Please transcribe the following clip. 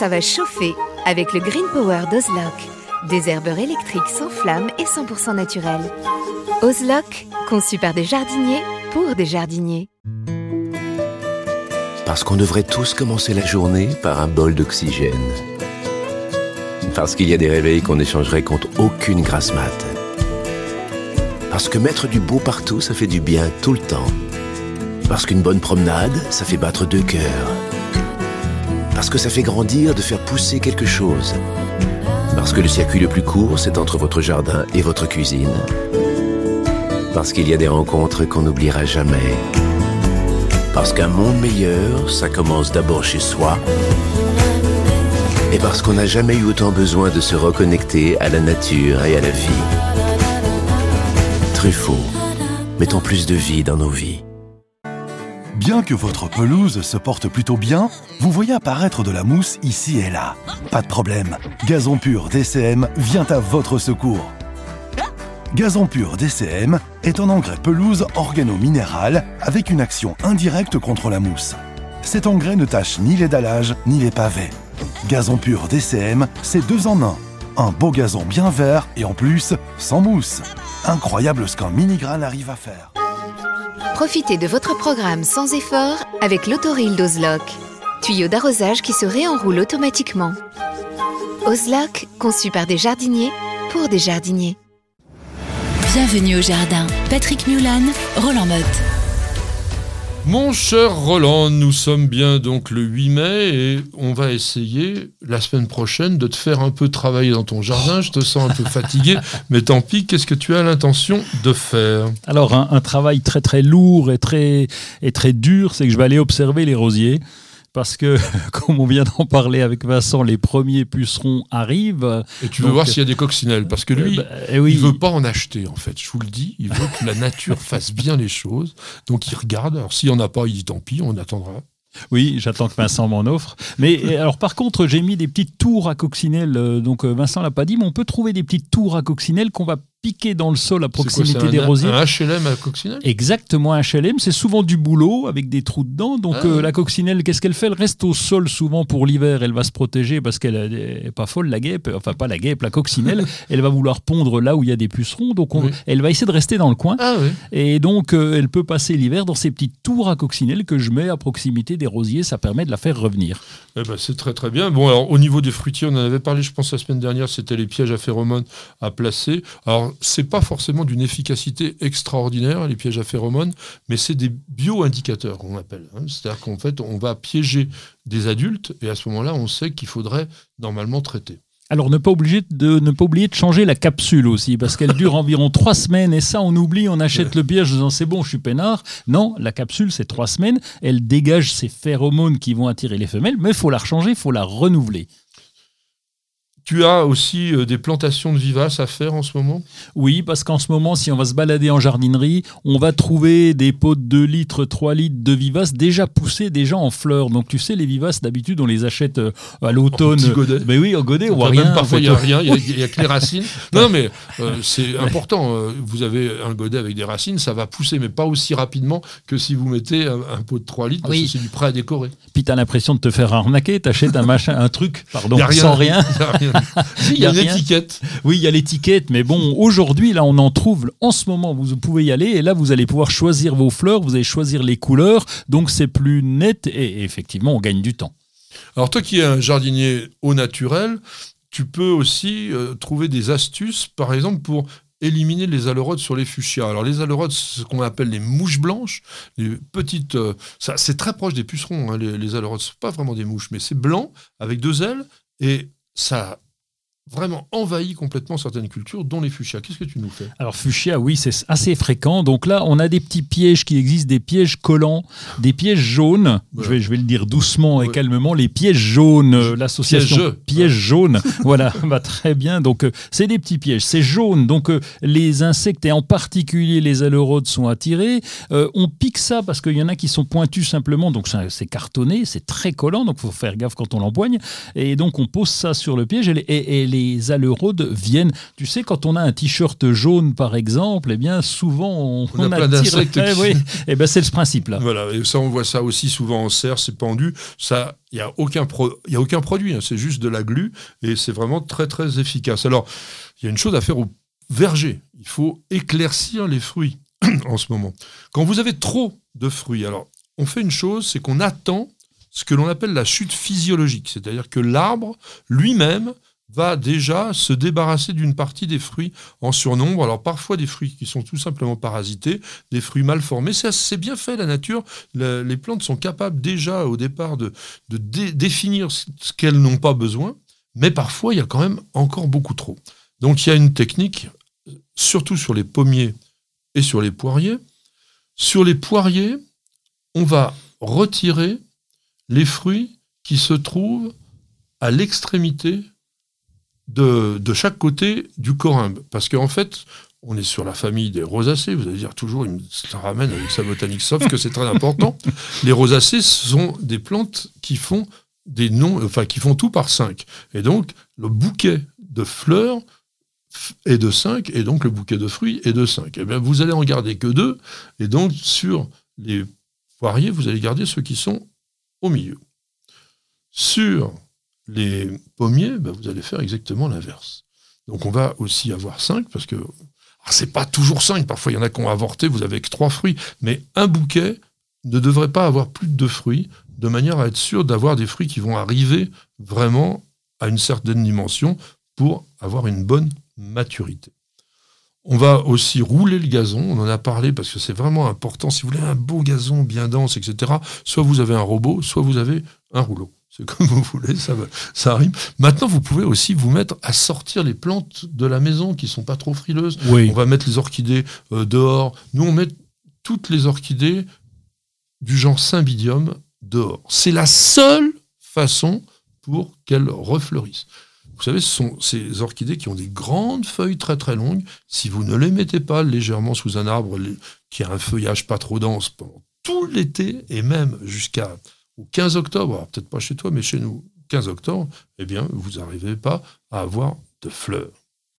ça va chauffer avec le Green Power d'Ozlock. Des herbeurs électriques sans flamme et 100% naturels. Ozlock, conçu par des jardiniers pour des jardiniers. Parce qu'on devrait tous commencer la journée par un bol d'oxygène. Parce qu'il y a des réveils qu'on échangerait contre aucune grasse mat. Parce que mettre du beau partout, ça fait du bien tout le temps. Parce qu'une bonne promenade, ça fait battre deux cœurs. Parce que ça fait grandir de faire pousser quelque chose. Parce que le circuit le plus court, c'est entre votre jardin et votre cuisine. Parce qu'il y a des rencontres qu'on n'oubliera jamais. Parce qu'un monde meilleur, ça commence d'abord chez soi. Et parce qu'on n'a jamais eu autant besoin de se reconnecter à la nature et à la vie. Truffaut, mettons plus de vie dans nos vies. Bien que votre pelouse se porte plutôt bien, vous voyez apparaître de la mousse ici et là. Pas de problème, Gazon Pur DCM vient à votre secours. Gazon Pur DCM est un engrais pelouse organo-minéral avec une action indirecte contre la mousse. Cet engrais ne tâche ni les dallages ni les pavés. Gazon Pur DCM, c'est deux en un. Un beau gazon bien vert et en plus, sans mousse. Incroyable ce qu'un mini-grain arrive à faire. Profitez de votre programme sans effort avec l'autoril d'Ozlock. Tuyau d'arrosage qui se réenroule automatiquement. Ozlock, conçu par des jardiniers pour des jardiniers. Bienvenue au jardin. Patrick Mulan, Roland Motte. Mon cher Roland, nous sommes bien donc le 8 mai et on va essayer la semaine prochaine de te faire un peu travailler dans ton jardin. Je te sens un peu fatigué, mais tant pis, qu'est-ce que tu as l'intention de faire? Alors un, un, travail très très lourd et très, et très dur, c'est que je vais aller observer les rosiers parce que, comme on vient d'en parler avec Vincent, les premiers pucerons arrivent. Et tu veux voir s'il y a des coccinelles, parce que lui, euh, bah, oui. il veut pas en acheter, en fait. Je vous le dis, il veut que la nature fasse bien les choses. Donc il regarde. Alors s'il n'y en a pas, il dit tant pis, on attendra. Oui, j'attends que Vincent m'en offre. Mais alors par contre, j'ai mis des petites tours à coccinelle. Euh, donc euh, Vincent l'a pas dit, mais on peut trouver des petites tours à coccinelle qu'on va piqué dans le sol à proximité des rosiers. Un HLM à coccinelle Exactement, un HLM. C'est souvent du boulot avec des trous dedans. Donc ah euh, la coccinelle, qu'est-ce qu'elle fait? Elle reste au sol souvent pour l'hiver. Elle va se protéger parce qu'elle n'est pas folle, la guêpe. Enfin, pas la guêpe, la coccinelle. elle va vouloir pondre là où il y a des pucerons. Donc elle va essayer de rester dans le coin. Ah Et donc euh, elle peut passer l'hiver dans ces petites tours à coccinelle que je mets à proximité des rosiers. Ça permet de la faire revenir. Eh ben, c'est très très bien. Bon, alors au niveau des fruitiers, on en avait parlé, je pense, la semaine dernière. C'était les pièges à phéromones à placer. Alors c'est pas forcément d'une efficacité extraordinaire, les pièges à phéromones, mais c'est des bio-indicateurs qu'on appelle. Hein. C'est-à-dire qu'en fait, on va piéger des adultes et à ce moment-là, on sait qu'il faudrait normalement traiter. Alors ne pas, oublier de, ne pas oublier de changer la capsule aussi, parce qu'elle dure environ trois semaines, et ça on oublie, on achète le piège en disant c'est bon, je suis peinard. Non, la capsule c'est trois semaines, elle dégage ces phéromones qui vont attirer les femelles, mais il faut la rechanger, il faut la renouveler. Tu as aussi euh, des plantations de vivaces à faire en ce moment? Oui, parce qu'en ce moment, si on va se balader en jardinerie, on va trouver des pots de 2 litres, 3 litres de vivaces déjà poussés, déjà en fleurs. Donc tu sais, les vivaces, d'habitude, on les achète euh, à l'automne. Mais oui, au godet, on voit rien. parfois, il n'y a rien, il n'y a, que les racines. Non, mais euh, c'est important. Vous avez un godet avec des racines, ça va pousser, mais pas aussi rapidement que si vous mettez un, pot de 3 litres, parce que c'est du prêt à décorer. Puis tu as l'impression de te faire arnaquer, tu achètes un machin, un truc, pardon, sans rien. il y a, l'étiquette. Oui, il y a l'étiquette, mais bon, aujourd'hui, là, on en trouve en ce moment. Vous pouvez y aller et là, vous allez pouvoir choisir vos fleurs, vous allez choisir les couleurs, donc c'est plus net et effectivement, on gagne du temps. Alors, toi qui es un jardinier au naturel, tu peux aussi euh, trouver des astuces, par exemple, pour éliminer les aleurodes sur les fuchsias. Alors les aleurodes, c'est ce qu'on appelle les mouches blanches, les petites. Euh, ça, c'est très proche des pucerons. Hein, les, les aleurodes, sont pas vraiment des mouches, mais c'est blanc avec deux ailes et ça vraiment envahi complètement certaines cultures, dont les fuchsias. Qu'est-ce que tu nous fais? Alors fuchsia, oui, c'est assez fréquent. Donc là, on a des petits pièges qui existent, des pièges collants, des pièges jaunes. Je, vais, je vais le dire doucement et calmement. Les pièges jaunes, euh, l'association pièges jaunes. voilà, bah, très bien. Donc euh, c'est des petits pièges. C'est jaune. Donc euh, les insectes et en particulier les aleurodes sont attirés. on pique ça parce qu'il y en a qui sont pointus simplement. Donc c'est cartonné, c'est très collant. Donc il faut faire gaffe quand on l'empoigne. Et donc on pose ça sur le piège et, et, et les aleraudes viennent. Tu sais, quand on a un t-shirt jaune, par exemple, eh bien, souvent on, on, a plein d'insectes. Eh, oui. eh ben, c'est le principe là. Voilà, et ça, on voit ça aussi souvent en serre, c'est pendu. Ça, il n'y a, aucun a aucun produit, hein. c'est juste de la glu, et c'est vraiment très, très efficace. Alors, il y a une chose à faire au verger. Il faut éclaircir les fruits en ce moment. Quand vous avez trop de fruits, alors, on fait une chose, c'est qu'on attend ce que l'on appelle la chute physiologique, c'est-à-dire que l'arbre lui-même va déjà se débarrasser d'une partie des fruits en surnombre. Alors parfois des fruits qui sont tout simplement parasités, des fruits mal formés. C'est bien fait la nature. les plantes sont capables déjà au départ de, définir ce qu'elles n'ont pas besoin, mais parfois il y a quand même encore beaucoup trop. Donc il y a une technique, surtout sur les pommiers et sur les poiriers. Sur les poiriers, on va retirer les fruits qui se trouvent à l'extrémité de, chaque côté du corymbe. Parce qu'en fait, on est sur la famille des rosacées. Vous allez dire toujours, il me ramène avec sa botanique, sauf que c'est très important. Les rosacées sont des plantes qui font des noms, enfin qui font tout par cinq. Et donc, le bouquet de fleurs est de 5, et donc le bouquet de fruits est de 5. Et bien, vous allez en garder que deux, et donc sur les poiriers, vous allez garder ceux qui sont au milieu. Sur les pommiers, ben, vous allez faire exactement l'inverse. Donc on va aussi avoir 5, parce que ah, c'est pas toujours 5, parfois il y en a qui ont avorté, vous avez que 3 fruits, mais un bouquet ne devrait pas avoir plus de 2 fruits, de manière à être sûr d'avoir des fruits qui vont arriver vraiment à une certaine dimension pour avoir une bonne maturité. On va aussi rouler le gazon, on en a parlé parce que c'est vraiment important. Si vous voulez un beau gazon bien dense, etc., soit vous avez un robot, soit vous avez un rouleau. C'est comme vous voulez, ça, ça arrive. Maintenant, vous pouvez aussi vous mettre à sortir les plantes de la maison qui sont pas trop frileuses. On va mettre les orchidées euh, dehors. Nous, on met toutes les orchidées du genre Cymbidium dehors. C'est la seule façon pour qu'elles refleurissent. Vous savez, ce sont ces orchidées qui ont des grandes feuilles très très longues. Si vous ne les mettez pas légèrement sous un arbre qui a un feuillage pas trop dense pendant tout l'été et même jusqu'à 15 octobre, peut-être pas chez toi, mais chez nous, 15 octobre, eh bien, vous n'arrivez pas à avoir de fleurs.